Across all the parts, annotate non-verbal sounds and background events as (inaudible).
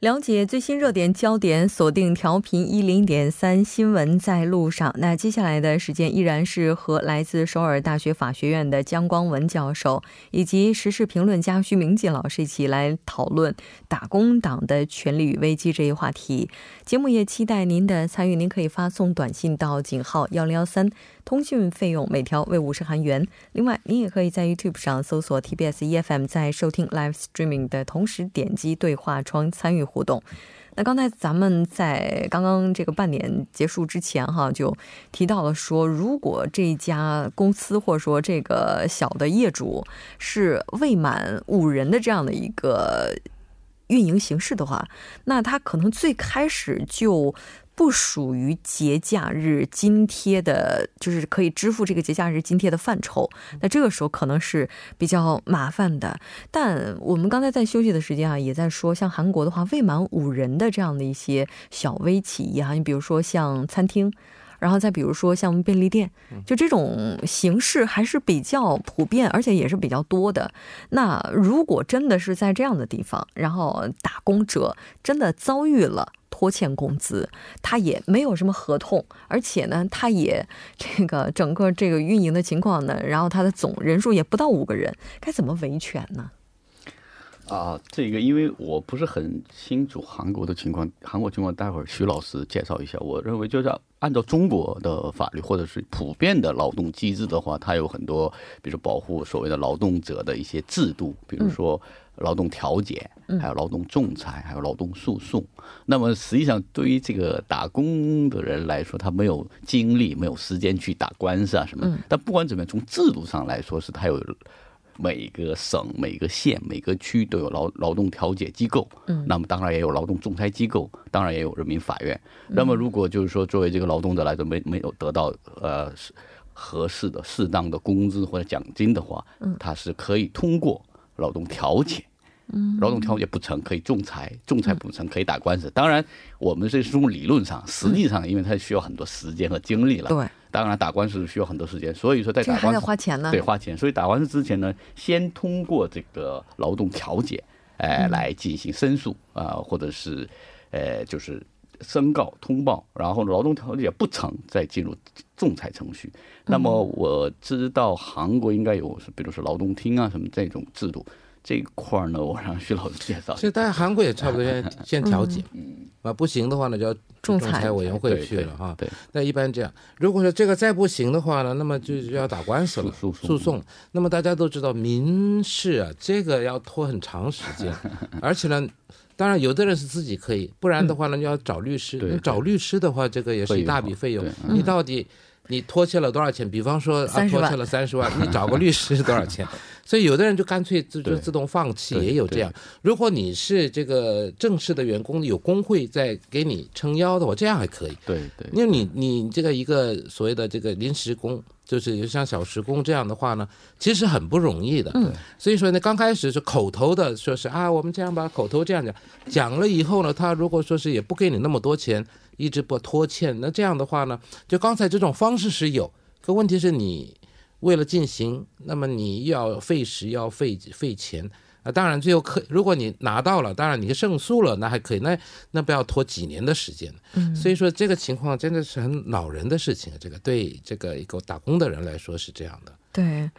了解最新热点焦点，锁定调频一零点三新闻在路上。那接下来的时间依然是和来自首尔大学法学院的姜光文教授以及时事评论家徐明锦老师一起来讨论打工党的权利与危机这一话题。节目也期待您的参与，您可以发送短信到井号幺零幺三。通讯费用每条为五十韩元。另外，您也可以在 YouTube 上搜索 TBS EFM，在收听 Live Streaming 的同时点击对话窗参与活动。那刚才咱们在刚刚这个半点结束之前哈，就提到了说，如果这家公司或者说这个小的业主是未满五人的这样的一个运营形式的话，那他可能最开始就。不属于节假日津贴的，就是可以支付这个节假日津贴的范畴。那这个时候可能是比较麻烦的。但我们刚才在休息的时间啊，也在说，像韩国的话，未满五人的这样的一些小微企业啊，你比如说像餐厅，然后再比如说像便利店，就这种形式还是比较普遍，而且也是比较多的。那如果真的是在这样的地方，然后打工者真的遭遇了。拖欠工资，他也没有什么合同，而且呢，他也这个整个这个运营的情况呢，然后他的总人数也不到五个人，该怎么维权呢？啊，这个因为我不是很清楚韩国的情况，韩国情况待会儿徐老师介绍一下。我认为就是按照中国的法律或者是普遍的劳动机制的话，它有很多，比如保护所谓的劳动者的一些制度，比如说。劳动调解，还有劳动仲裁，还有劳动诉讼。那么实际上，对于这个打工的人来说，他没有精力、没有时间去打官司啊什么。但不管怎么样，从制度上来说，是他有每个省、每个县、每个区都有劳劳动调解机构。嗯，那么当然也有劳动仲裁机构，当然也有人民法院。那么如果就是说，作为这个劳动者来说，没没有得到呃合适的、适当的工资或者奖金的话，嗯，他是可以通过劳动调解。劳动调解不成可以仲裁，仲裁不成可以打官司。当然，我们这是从理论上，实际上，因为它需要很多时间和精力了。对，当然打官司需要很多时间，所以说在打官司还得花钱呢。对，花钱。所以打官司之前呢，先通过这个劳动调解，哎，来进行申诉啊，或者是，呃，就是申告通报，然后劳动调解不成，再进入仲裁程序。那么我知道韩国应该有，比如说劳动厅啊什么这种制度。这一块呢，我让徐老师介绍。其实，大家韩国也差不多，先 (laughs) 先调解，啊，不行的话呢，就要仲裁委员会去了哈。对，那一般这样。如果说这个再不行的话呢，那么就要打官司了，诉讼。那么大家都知道，民事啊，这个要拖很长时间，(laughs) 而且呢，当然有的人是自己可以，不然的话呢，要找律师。找律师的话，这个也是一大笔费用。你到底？你拖欠了多少钱？比方说啊，拖欠了三十万，你找个律师是多少钱？(laughs) 所以有的人就干脆自就自动放弃，也有这样。如果你是这个正式的员工，有工会在给你撑腰的话，这样还可以。对对，因为你你这个一个所谓的这个临时工，就是像小时工这样的话呢，其实很不容易的。嗯。所以说呢，刚开始是口头的说是啊，我们这样吧，口头这样讲，讲了以后呢，他如果说是也不给你那么多钱。一直不拖欠，那这样的话呢？就刚才这种方式是有，可问题是你为了进行，那么你要费时，要费费钱啊。当然最后可，如果你拿到了，当然你胜诉了，那还可以，那那不要拖几年的时间。嗯，所以说这个情况真的是很恼人的事情。这个对这个一个打工的人来说是这样的。对，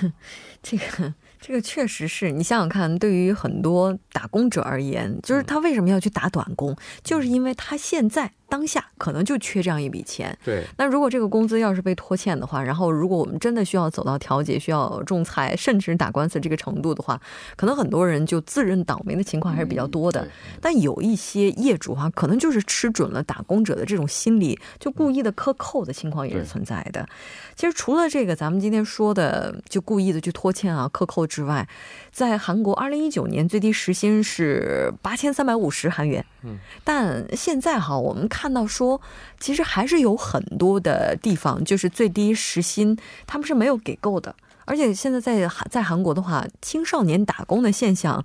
(laughs) 这个。这个确实是你想想看，对于很多打工者而言，就是他为什么要去打短工，就是因为他现在。当下可能就缺这样一笔钱。对。那如果这个工资要是被拖欠的话，然后如果我们真的需要走到调解、需要仲裁，甚至打官司这个程度的话，可能很多人就自认倒霉的情况还是比较多的。但有一些业主哈，可能就是吃准了打工者的这种心理，就故意的克扣的情况也是存在的。其实除了这个，咱们今天说的就故意的去拖欠啊、克扣之外，在韩国，二零一九年最低时薪是八千三百五十韩元。嗯。但现在哈，我们看。看到说，其实还是有很多的地方，就是最低时薪他们是没有给够的。而且现在在韩在韩国的话，青少年打工的现象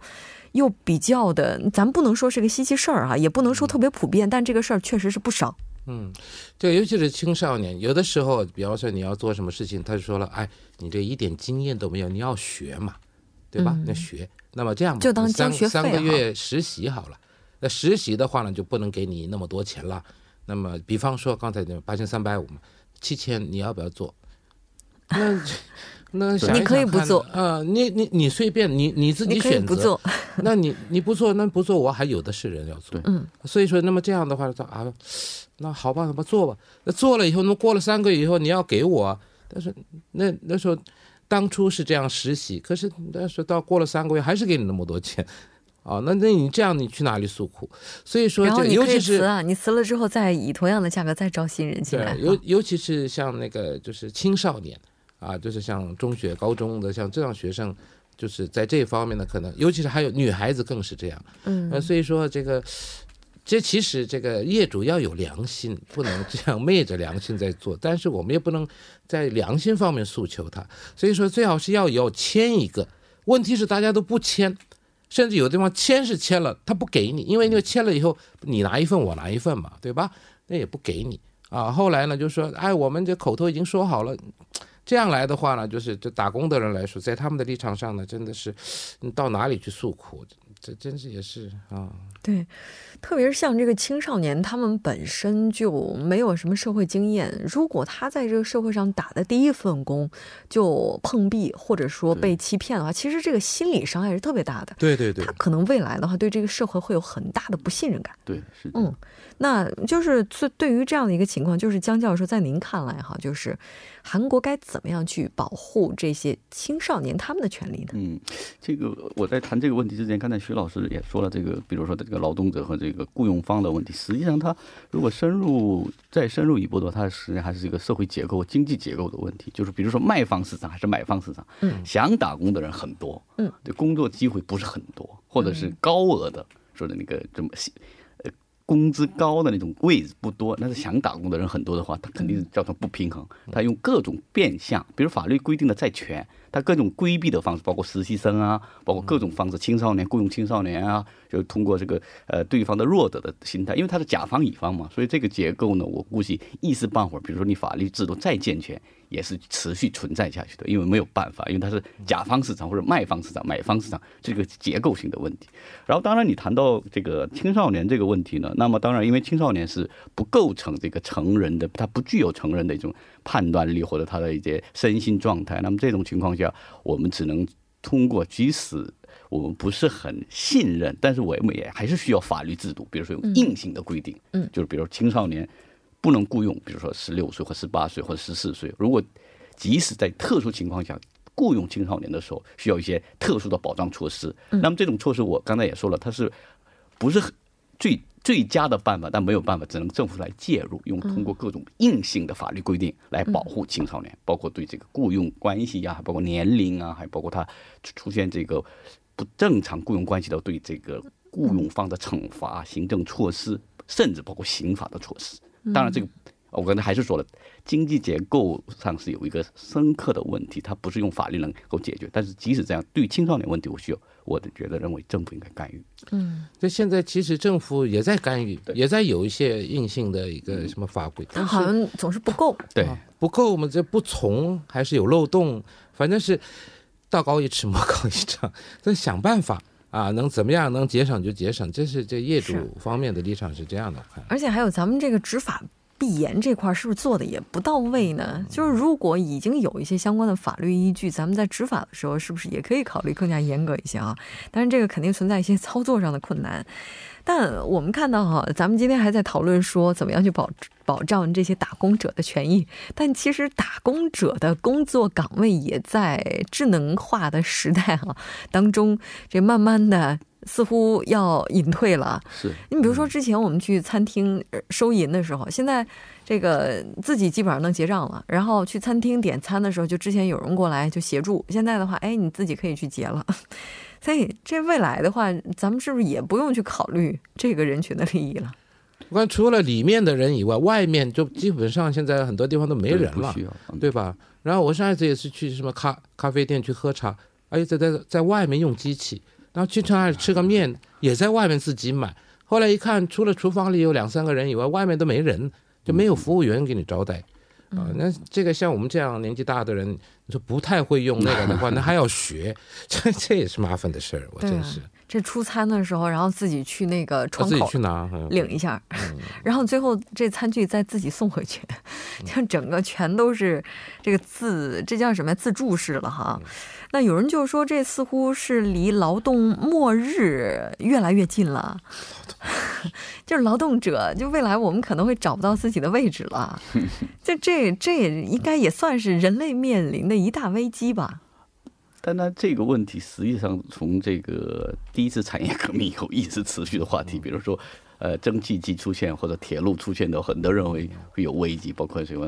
又比较的，咱不能说是个稀奇事儿啊，也不能说特别普遍，但这个事儿确实是不少。嗯，这尤其是青少年，有的时候，比方说你要做什么事情，他就说了，哎，你这一点经验都没有，你要学嘛，对吧？那学。那么这样就当三三个月实习好了。那实习的话呢，就不能给你那么多钱了。那么，比方说刚才那八千三百五嘛，七千你要不要做？那 (laughs) 那想你可以不做啊，你你你随便你你自己选择。(laughs) 那你你不做，那不做我还有的是人要做。嗯，所以说，那么这样的话，说啊，那好吧，那么做吧。那做了以后，那么过了三个月以后，你要给我。但是那那时候当初是这样实习，可是那时候到过了三个月还是给你那么多钱。啊，那那你这样你去哪里诉苦？所以说，这尤其是啊，你辞了之后再以同样的价格再招新人进来。尤尤其是像那个就是青少年啊，就是像中学、高中的像这样学生，就是在这方面呢，可能尤其是还有女孩子更是这样。嗯，所以说这个这其实这个业主要有良心，不能这样昧着良心在做。但是我们也不能在良心方面诉求他。所以说最好是要有签一个，问题是大家都不签。甚至有的地方签是签了，他不给你，因为那个签了以后，你拿一份，我拿一份嘛，对吧？那也不给你啊。后来呢，就说，哎，我们这口头已经说好了，这样来的话呢，就是这打工的人来说，在他们的立场上呢，真的是，你到哪里去诉苦？这真是也是啊。对。特别是像这个青少年，他们本身就没有什么社会经验。如果他在这个社会上打的第一份工就碰壁，或者说被欺骗的话，其实这个心理伤害是特别大的。对对对，他可能未来的话，对这个社会会有很大的不信任感。对，是嗯，那就是对对于这样的一个情况，就是江教授在您看来哈，就是韩国该怎么样去保护这些青少年他们的权利呢？嗯，这个我在谈这个问题之前，刚才徐老师也说了，这个比如说这个劳动者和这个。雇佣方的问题，实际上，他如果深入再深入一步的话，它实际上还是一个社会结构、经济结构的问题。就是比如说，卖方市场还是买方市场，嗯，想打工的人很多，嗯，对，工作机会不是很多，或者是高额的说的那个这么，呃，工资高的那种位置不多，但是想打工的人很多的话，他肯定是造成不平衡。他用各种变相，比如法律规定的再全，他各种规避的方式，包括实习生啊，包括各种方式，青少年雇佣青少年啊。就通过这个呃对方的弱者的心态，因为他是甲方乙方嘛，所以这个结构呢，我估计一时半会儿，比如说你法律制度再健全，也是持续存在下去的，因为没有办法，因为它是甲方市场或者卖方市场、买方市场这个结构性的问题。然后，当然你谈到这个青少年这个问题呢，那么当然因为青少年是不构成这个成人的，他不具有成人的一种判断力或者他的一些身心状态，那么这种情况下，我们只能通过即使。我们不是很信任，但是我们也还是需要法律制度，比如说有硬性的规定，嗯，就是比如青少年不能雇佣，比如说十六岁或十八岁或者十四岁，如果即使在特殊情况下雇佣青少年的时候，需要一些特殊的保障措施。那么这种措施我刚才也说了，它是不是最最佳的办法？但没有办法，只能政府来介入，用通过各种硬性的法律规定来保护青少年，包括对这个雇佣关系呀，还包括年龄啊，还包括他出现这个。不正常雇佣关系的对这个雇佣方的惩罚、行政措施，甚至包括刑法的措施。当然，这个我刚才还是说了，经济结构上是有一个深刻的问题，它不是用法律能够解决。但是即使这样，对青少年问题，我需要，我的觉得认为政府应该干预。嗯，这现在其实政府也在干预，也在有一些硬性的一个什么法规，但好像总是不够。对，不够，我们这不从还是有漏洞，反正是。道高一尺，(laughs) 魔高一丈，在想办法啊，能怎么样能节省就节省，这是这业主方面的立场是这样的。而且还有咱们这个执法闭严这块，是不是做的也不到位呢？就是如果已经有一些相关的法律依据，咱们在执法的时候，是不是也可以考虑更加严格一些啊？但是这个肯定存在一些 (laughs) 操作上的困难。但我们看到哈，咱们今天还在讨论说怎么样去保保障这些打工者的权益。但其实打工者的工作岗位也在智能化的时代哈当中，这慢慢的似乎要隐退了。是你比如说之前我们去餐厅收银的时候，现在这个自己基本上能结账了。然后去餐厅点餐的时候，就之前有人过来就协助，现在的话，哎，你自己可以去结了。(laughs) 所以，这未来的话，咱们是不是也不用去考虑这个人群的利益了？我看除了里面的人以外，外面就基本上现在很多地方都没人了，对吧？然后我上一次也是去什么咖咖啡店去喝茶，而且在在在外面用机器，然后去超市吃个面也在外面自己买。后来一看，除了厨房里有两三个人以外，外面都没人，就没有服务员给你招待。啊，那这个像我们这样年纪大的人，你说不太会用那个的话，那还要学，(laughs) 这这也是麻烦的事儿，我真是。这出餐的时候，然后自己去那个窗口去拿领一下，(laughs) 然后最后这餐具再自己送回去，(laughs) 就整个全都是这个自，这叫什么自助式了哈。那有人就说，这似乎是离劳动末日越来越近了，(laughs) 就是劳动者，就未来我们可能会找不到自己的位置了。(laughs) 就这，这也应该也算是人类面临的一大危机吧。但那这个问题实际上从这个第一次产业革命以后一直持续的话题，比如说，呃，蒸汽机出现或者铁路出现的，很多认为会有危机，包括什么，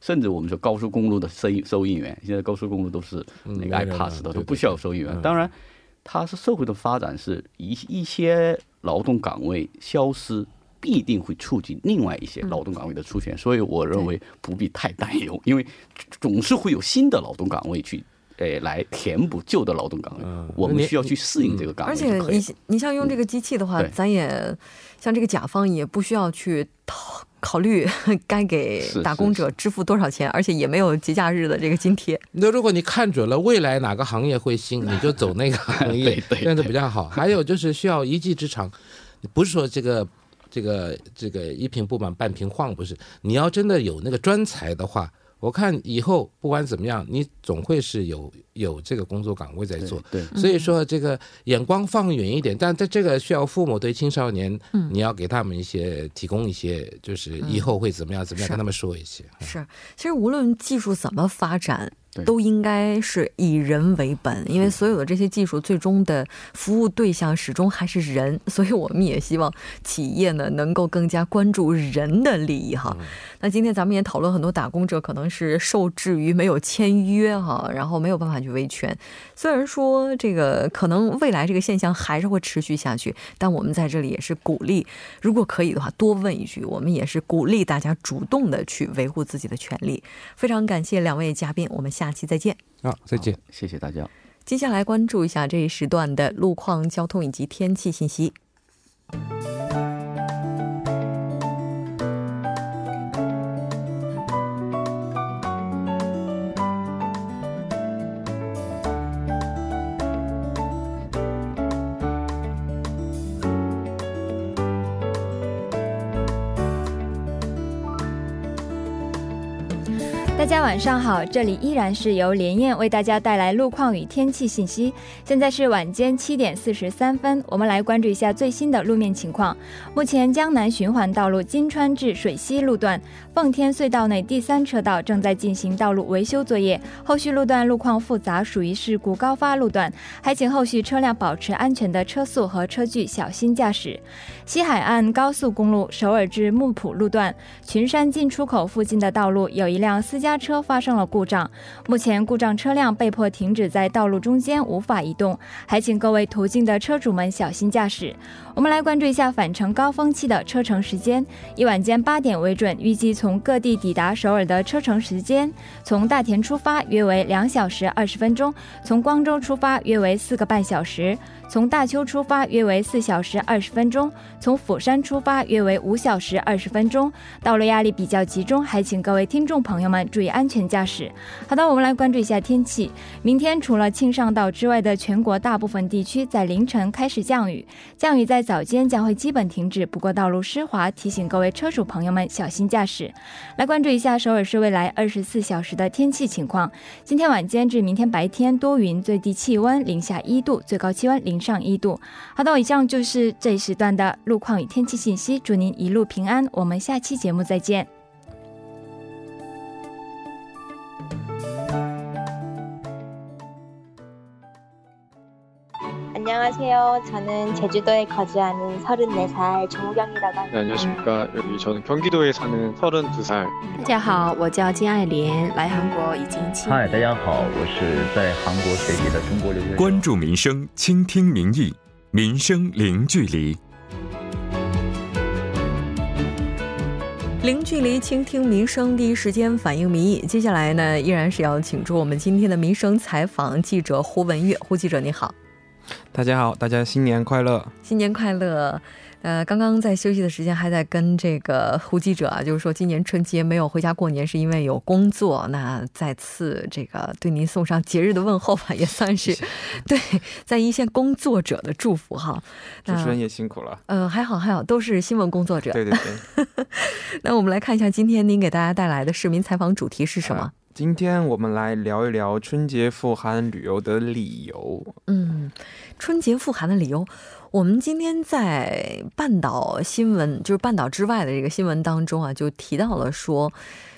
甚至我们说高速公路的收收银员，现在高速公路都是那个 iPass 的，都不需要收银员。当然，它是社会的发展，是一一些劳动岗位消失，必定会促进另外一些劳动岗位的出现。所以我认为不必太担忧，(laughs) 因为总是会有新的劳动岗位去。诶，来填补旧的劳动岗位，我们需要去适应这个岗位。而且你你像用这个机器的话，咱也像这个甲方也不需要去考考虑 (laughs) 该给打工者支付多少钱，而且也没有节假日的这个津贴。那如果你看准了未来哪个行业会兴，(laughs) 你就走那个行业，这样子比较好。还有就是需要一技之长，不是说这个这个这个一瓶不满半瓶晃，不是。你要真的有那个专才的话。我看以后不管怎么样，你总会是有有这个工作岗位在做。对，所以说这个眼光放远一点，但在这个需要父母对青少年，你要给他们一些提供一些，就是以后会怎么样怎么样，跟他们说一些。是，其实无论技术怎么发展。都应该是以人为本，因为所有的这些技术最终的服务对象始终还是人，(laughs) 所以我们也希望企业呢能够更加关注人的利益哈。那今天咱们也讨论很多打工者可能是受制于没有签约哈，然后没有办法去维权。虽然说这个可能未来这个现象还是会持续下去，但我们在这里也是鼓励，如果可以的话多问一句，我们也是鼓励大家主动的去维护自己的权利。非常感谢两位嘉宾，我们下。下期再见。好，再见，谢谢大家。接下来关注一下这一时段的路况、交通以及天气信息。家晚上好，这里依然是由连燕为大家带来路况与天气信息。现在是晚间七点四十三分，我们来关注一下最新的路面情况。目前江南循环道路金川至水西路段奉天隧道内第三车道正在进行道路维修作业，后续路段路况复杂，属于事故高发路段，还请后续车辆保持安全的车速和车距，小心驾驶。西海岸高速公路首尔至木浦路段群山进出口附近的道路有一辆私家。车发生了故障，目前故障车辆被迫停止在道路中间，无法移动，还请各位途径的车主们小心驾驶。我们来关注一下返程高峰期的车程时间，以晚间八点为准，预计从各地抵达首尔的车程时间，从大田出发约为两小时二十分钟，从光州出发约为四个半小时。从大邱出发约为四小时二十分钟，从釜山出发约为五小时二十分钟。道路压力比较集中，还请各位听众朋友们注意安全驾驶。好的，我们来关注一下天气。明天除了庆尚道之外的全国大部分地区在凌晨开始降雨，降雨在早间将会基本停止，不过道路湿滑，提醒各位车主朋友们小心驾驶。来关注一下首尔市未来二十四小时的天气情况。今天晚间至明天白天多云，最低气温零下一度，最高气温零。上一度，好的，以上就是这一时段的路况与天气信息。祝您一路平安，我们下期节目再见。안녕하세요저는제주도에거주하는34살정우경이라고합니다안녕하십니까여기저는경기도에사는32살大家好，我叫金爱莲，来韩国已经七。嗨，大家好，我是在韩国学习的中国留学生。关注民生，倾听民意，民生零距离。零距离倾听民生，第一时间反映民意。接下来呢，依然是要请出我们今天的民生采访记者胡文月。胡记者，你好。 大家好，大家新年快乐！新年快乐！呃，刚刚在休息的时间还在跟这个胡记者啊，就是说今年春节没有回家过年，是因为有工作。那再次这个对您送上节日的问候吧，也算是 (laughs) 对在一线工作者的祝福哈。主持人也辛苦了。嗯，还好还好，都是新闻工作者。对对对。(laughs) 那我们来看一下今天您给大家带来的市民采访主题是什么？今天我们来聊一聊春节赴韩旅游的理由。嗯，春节赴韩的理由。我们今天在半岛新闻，就是半岛之外的这个新闻当中啊，就提到了说，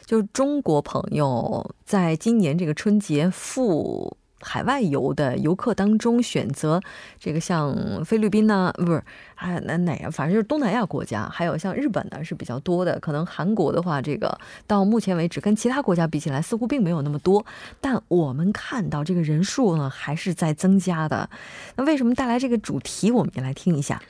就中国朋友在今年这个春节赴。海外游的游客当中，选择这个像菲律宾呢，不是啊，哪哪呀？反正就是东南亚国家，还有像日本呢是比较多的。可能韩国的话，这个到目前为止跟其他国家比起来，似乎并没有那么多。但我们看到这个人数呢，还是在增加的。那为什么带来这个主题？我们也来听一下。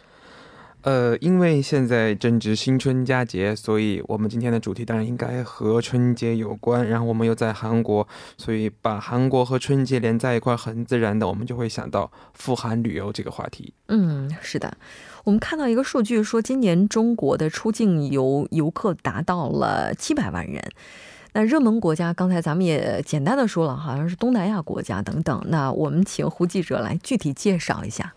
呃，因为现在正值新春佳节，所以我们今天的主题当然应该和春节有关。然后我们又在韩国，所以把韩国和春节连在一块，很自然的，我们就会想到赴韩旅游这个话题。嗯，是的，我们看到一个数据说，今年中国的出境游游客达到了七百万人。那热门国家，刚才咱们也简单的说了，好像是东南亚国家等等。那我们请胡记者来具体介绍一下。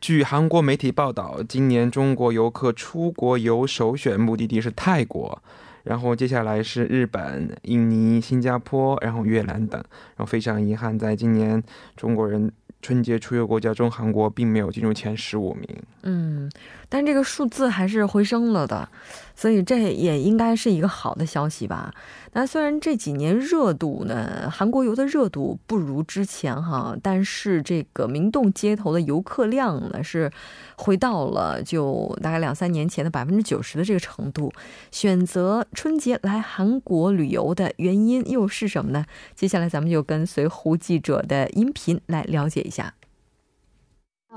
据韩国媒体报道，今年中国游客出国游首选目的地是泰国，然后接下来是日本、印尼、新加坡，然后越南等。然后非常遗憾，在今年中国人春节出游国家中，韩国并没有进入前十五名。嗯，但这个数字还是回升了的，所以这也应该是一个好的消息吧。那虽然这几年热度呢，韩国游的热度不如之前哈，但是这个明洞街头的游客量呢是回到了就大概两三年前的百分之九十的这个程度。选择春节来韩国旅游的原因又是什么呢？接下来咱们就跟随胡记者的音频来了解一下。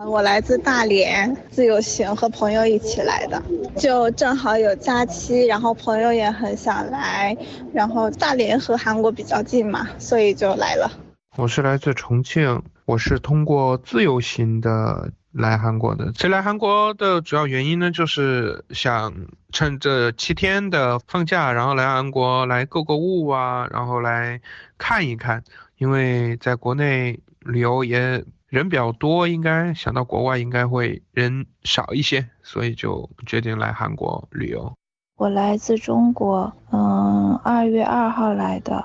我来自大连，自由行和朋友一起来的，就正好有假期，然后朋友也很想来，然后大连和韩国比较近嘛，所以就来了。我是来自重庆，我是通过自由行的来韩国的。这来韩国的主要原因呢，就是想趁这七天的放假，然后来韩国来购购物啊，然后来看一看，因为在国内旅游也。人比较多，应该想到国外应该会人少一些，所以就决定来韩国旅游。我来自中国，嗯，二月二号来的，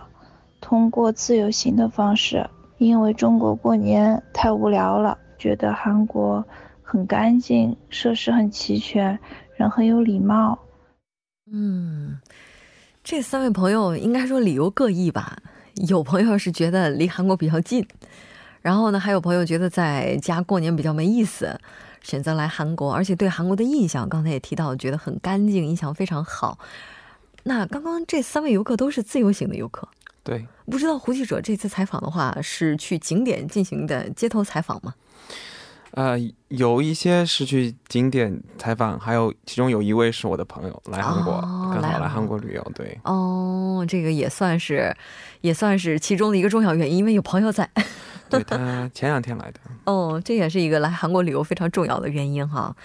通过自由行的方式，因为中国过年太无聊了，觉得韩国很干净，设施很齐全，人很有礼貌。嗯，这三位朋友应该说理由各异吧？有朋友是觉得离韩国比较近。然后呢，还有朋友觉得在家过年比较没意思，选择来韩国，而且对韩国的印象，刚才也提到，觉得很干净，印象非常好。那刚刚这三位游客都是自由行的游客，对，不知道胡记者这次采访的话是去景点进行的街头采访吗？呃，有一些是去景点采访，还有其中有一位是我的朋友来韩国，刚好来韩国旅游，对。哦，这个也算是，也算是其中的一个重要原因，因为有朋友在。(laughs) 对他前两天来的 (laughs) 哦，这也是一个来韩国旅游非常重要的原因哈。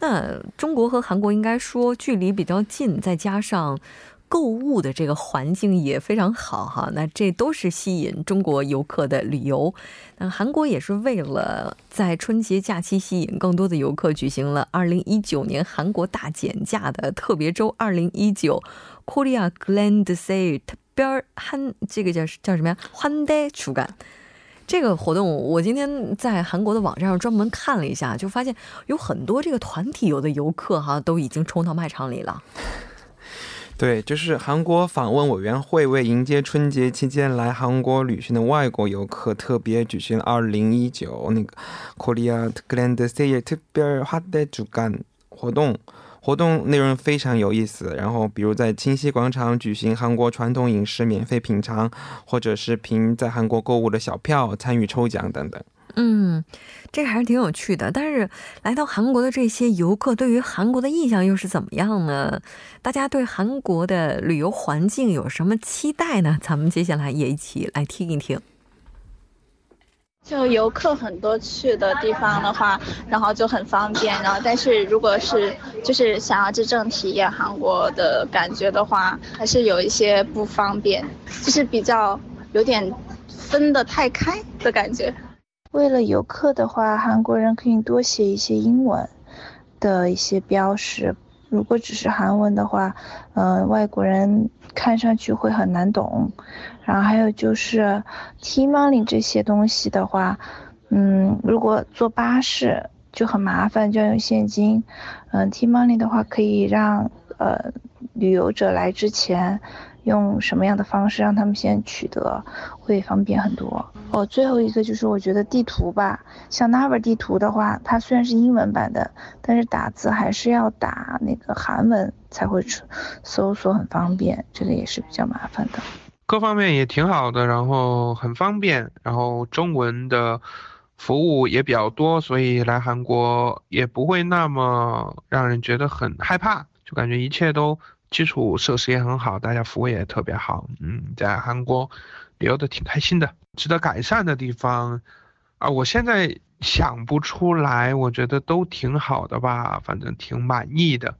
那中国和韩国应该说距离比较近，再加上购物的这个环境也非常好哈。那这都是吸引中国游客的旅游。那韩国也是为了在春节假期吸引更多的游客，举行了2019年韩国大减价的特别周2019 Korea Grand Sale 特别韩这个叫叫什么呀？欢代主干。这个活动，我今天在韩国的网站上专门看了一下，就发现有很多这个团体游的游客哈，都已经冲到卖场里了。对，就是韩国访问委员会为迎接春节期间来韩国旅行的外国游客，特别举行了2019那个 Korea Grand Sale 特别花的主干活动。活动内容非常有意思，然后比如在清溪广场举行韩国传统饮食免费品尝，或者是凭在韩国购物的小票参与抽奖等等。嗯，这个还是挺有趣的。但是来到韩国的这些游客对于韩国的印象又是怎么样呢？大家对韩国的旅游环境有什么期待呢？咱们接下来也一起来听一听。就游客很多去的地方的话，然后就很方便。然后，但是如果是就是想要真正体验韩国的感觉的话，还是有一些不方便，就是比较有点分得太开的感觉。为了游客的话，韩国人可以多写一些英文的一些标识。如果只是韩文的话，嗯，外国人看上去会很难懂。然后还有就是 T money 这些东西的话，嗯，如果坐巴士就很麻烦，就要用现金。嗯，T money 的话可以让呃旅游者来之前。用什么样的方式让他们先取得，会方便很多哦。最后一个就是我觉得地图吧，像 Naver 地图的话，它虽然是英文版的，但是打字还是要打那个韩文才会出搜索很方便，这个也是比较麻烦的。各方面也挺好的，然后很方便，然后中文的服务也比较多，所以来韩国也不会那么让人觉得很害怕，就感觉一切都。基础设施也很好，大家服务也特别好，嗯，在韩国旅游的挺开心的。值得改善的地方啊，我现在想不出来，我觉得都挺好的吧，反正挺满意的。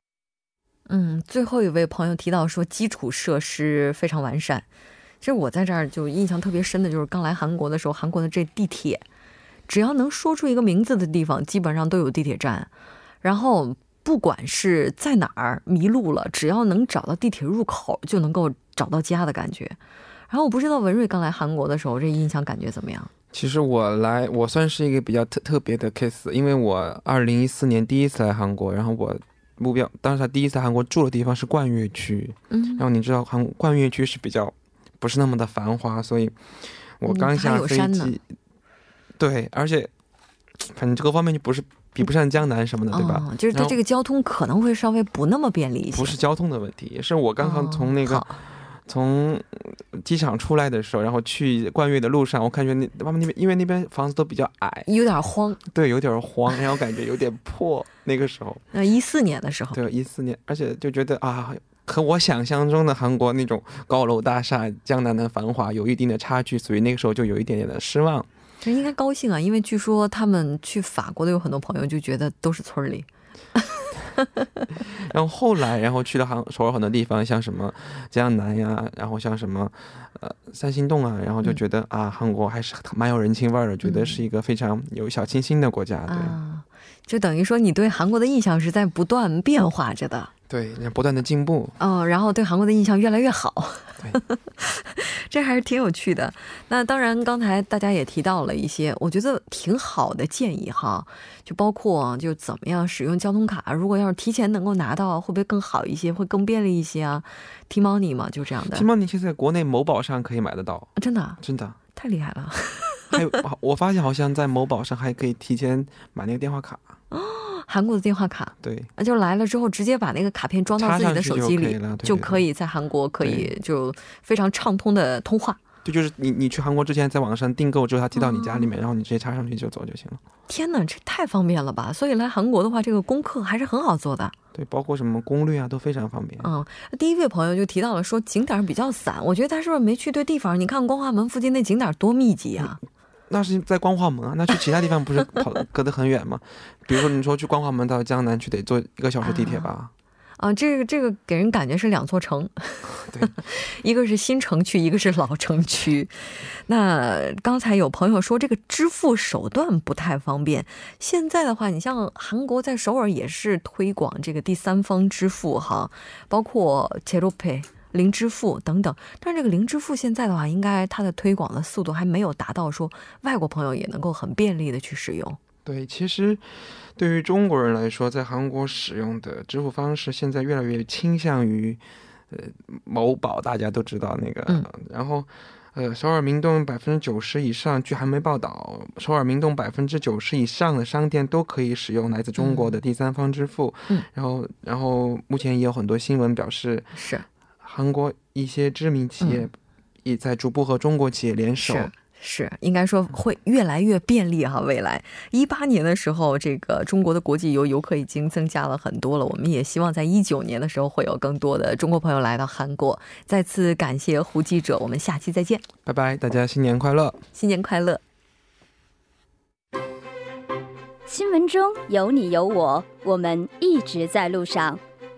嗯，最后一位朋友提到说基础设施非常完善，其实我在这儿就印象特别深的就是刚来韩国的时候，韩国的这地铁，只要能说出一个名字的地方，基本上都有地铁站，然后。不管是在哪儿迷路了，只要能找到地铁入口，就能够找到家的感觉。然后我不知道文瑞刚来韩国的时候，这印象感觉怎么样？其实我来，我算是一个比较特特别的 case，因为我二零一四年第一次来韩国，然后我目标当时第一次韩国住的地方是冠岳区，嗯，然后你知道韩冠岳区是比较不是那么的繁华，所以我刚下飞机，对，而且反正这个方面就不是。比不上江南什么的，对吧？就是它这个交通可能会稍微不那么便利一些。不是交通的问题，也是我刚刚从那个从机场出来的时候，然后去冠岳的路上，我感觉那外面那边因为那边房子都比较矮，有点荒。对，有点荒，然后感觉有点破。那个时候，那 (laughs) 一四年的时候，对，一四年，而且就觉得啊，和我想象中的韩国那种高楼大厦、江南的繁华有一定的差距，所以那个时候就有一点点的失望。其实应该高兴啊，因为据说他们去法国的有很多朋友就觉得都是村里。(laughs) 然后后来，然后去了韩首尔很多地方，像什么江南呀，然后像什么呃三星洞啊，然后就觉得啊，韩国还是蛮有人情味的，觉得是一个非常有小清新的国家。对，就等于说你对韩国的印象是在不断变化着的。对，不断的进步哦，然后对韩国的印象越来越好，(laughs) 这还是挺有趣的。那当然，刚才大家也提到了一些我觉得挺好的建议哈，就包括就怎么样使用交通卡，如果要是提前能够拿到，会不会更好一些，会更便利一些啊？T money 嘛，就这样的。T money 现在国内某宝上可以买得到，真的，真的太厉害了。(laughs) 还有，我发现好像在某宝上还可以提前买那个电话卡哦。韩国的电话卡，对，那就来了之后直接把那个卡片装到自己的手机里，就可以在韩国可以就非常畅通的通话。对，就是你你去韩国之前在网上订购之后，他寄到你家里面，然后你直接插上去就走就行了。天哪，这太方便了吧！所以来韩国的话，这个功课还是很好做的。对，包括什么攻略啊都非常方便。嗯，第一位朋友就提到了说景点比较散，我觉得他是不是没去对地方？你看光华门附近那景点多密集啊！那是在光化门啊，那去其他地方不是 (laughs) 跑隔得很远吗？比如说你说去光化门到江南去得坐一个小时地铁吧？啊，这个这个给人感觉是两座城，(laughs) 对，一个是新城区，一个是老城区。那刚才有朋友说这个支付手段不太方便，现在的话，你像韩国在首尔也是推广这个第三方支付哈，包括 Cheropay。零支付等等，但是这个零支付现在的话，应该它的推广的速度还没有达到说外国朋友也能够很便利的去使用。对，其实对于中国人来说，在韩国使用的支付方式现在越来越倾向于呃某宝，大家都知道那个，然后呃首尔明洞百分之九十以上，据韩媒报道，首尔明洞百分之九十以上的商店都可以使用来自中国的第三方支付。嗯，然后然后目前也有很多新闻表示是。韩国一些知名企业也在逐步和中国企业联手，是应该说会越来越便利哈。未来一八年的时候，这个中国的国际游游客已经增加了很多了。我们也希望在一九年的时候会有更多的中国朋友来到韩国。再次感谢胡记者，我们下期再见，拜拜，大家新年快乐，新年快乐。新闻中有你有我，我们一直在路上。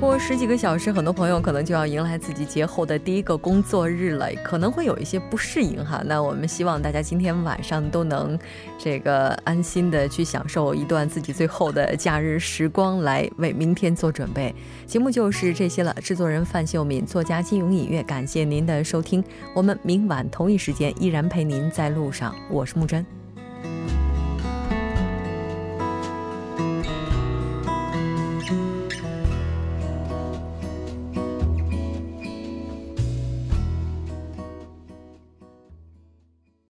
过十几个小时，很多朋友可能就要迎来自己节后的第一个工作日了，可能会有一些不适应哈。那我们希望大家今天晚上都能这个安心的去享受一段自己最后的假日时光，来为明天做准备。节目就是这些了。制作人范秀敏，作家金永隐月，感谢您的收听。我们明晚同一时间依然陪您在路上。我是木真。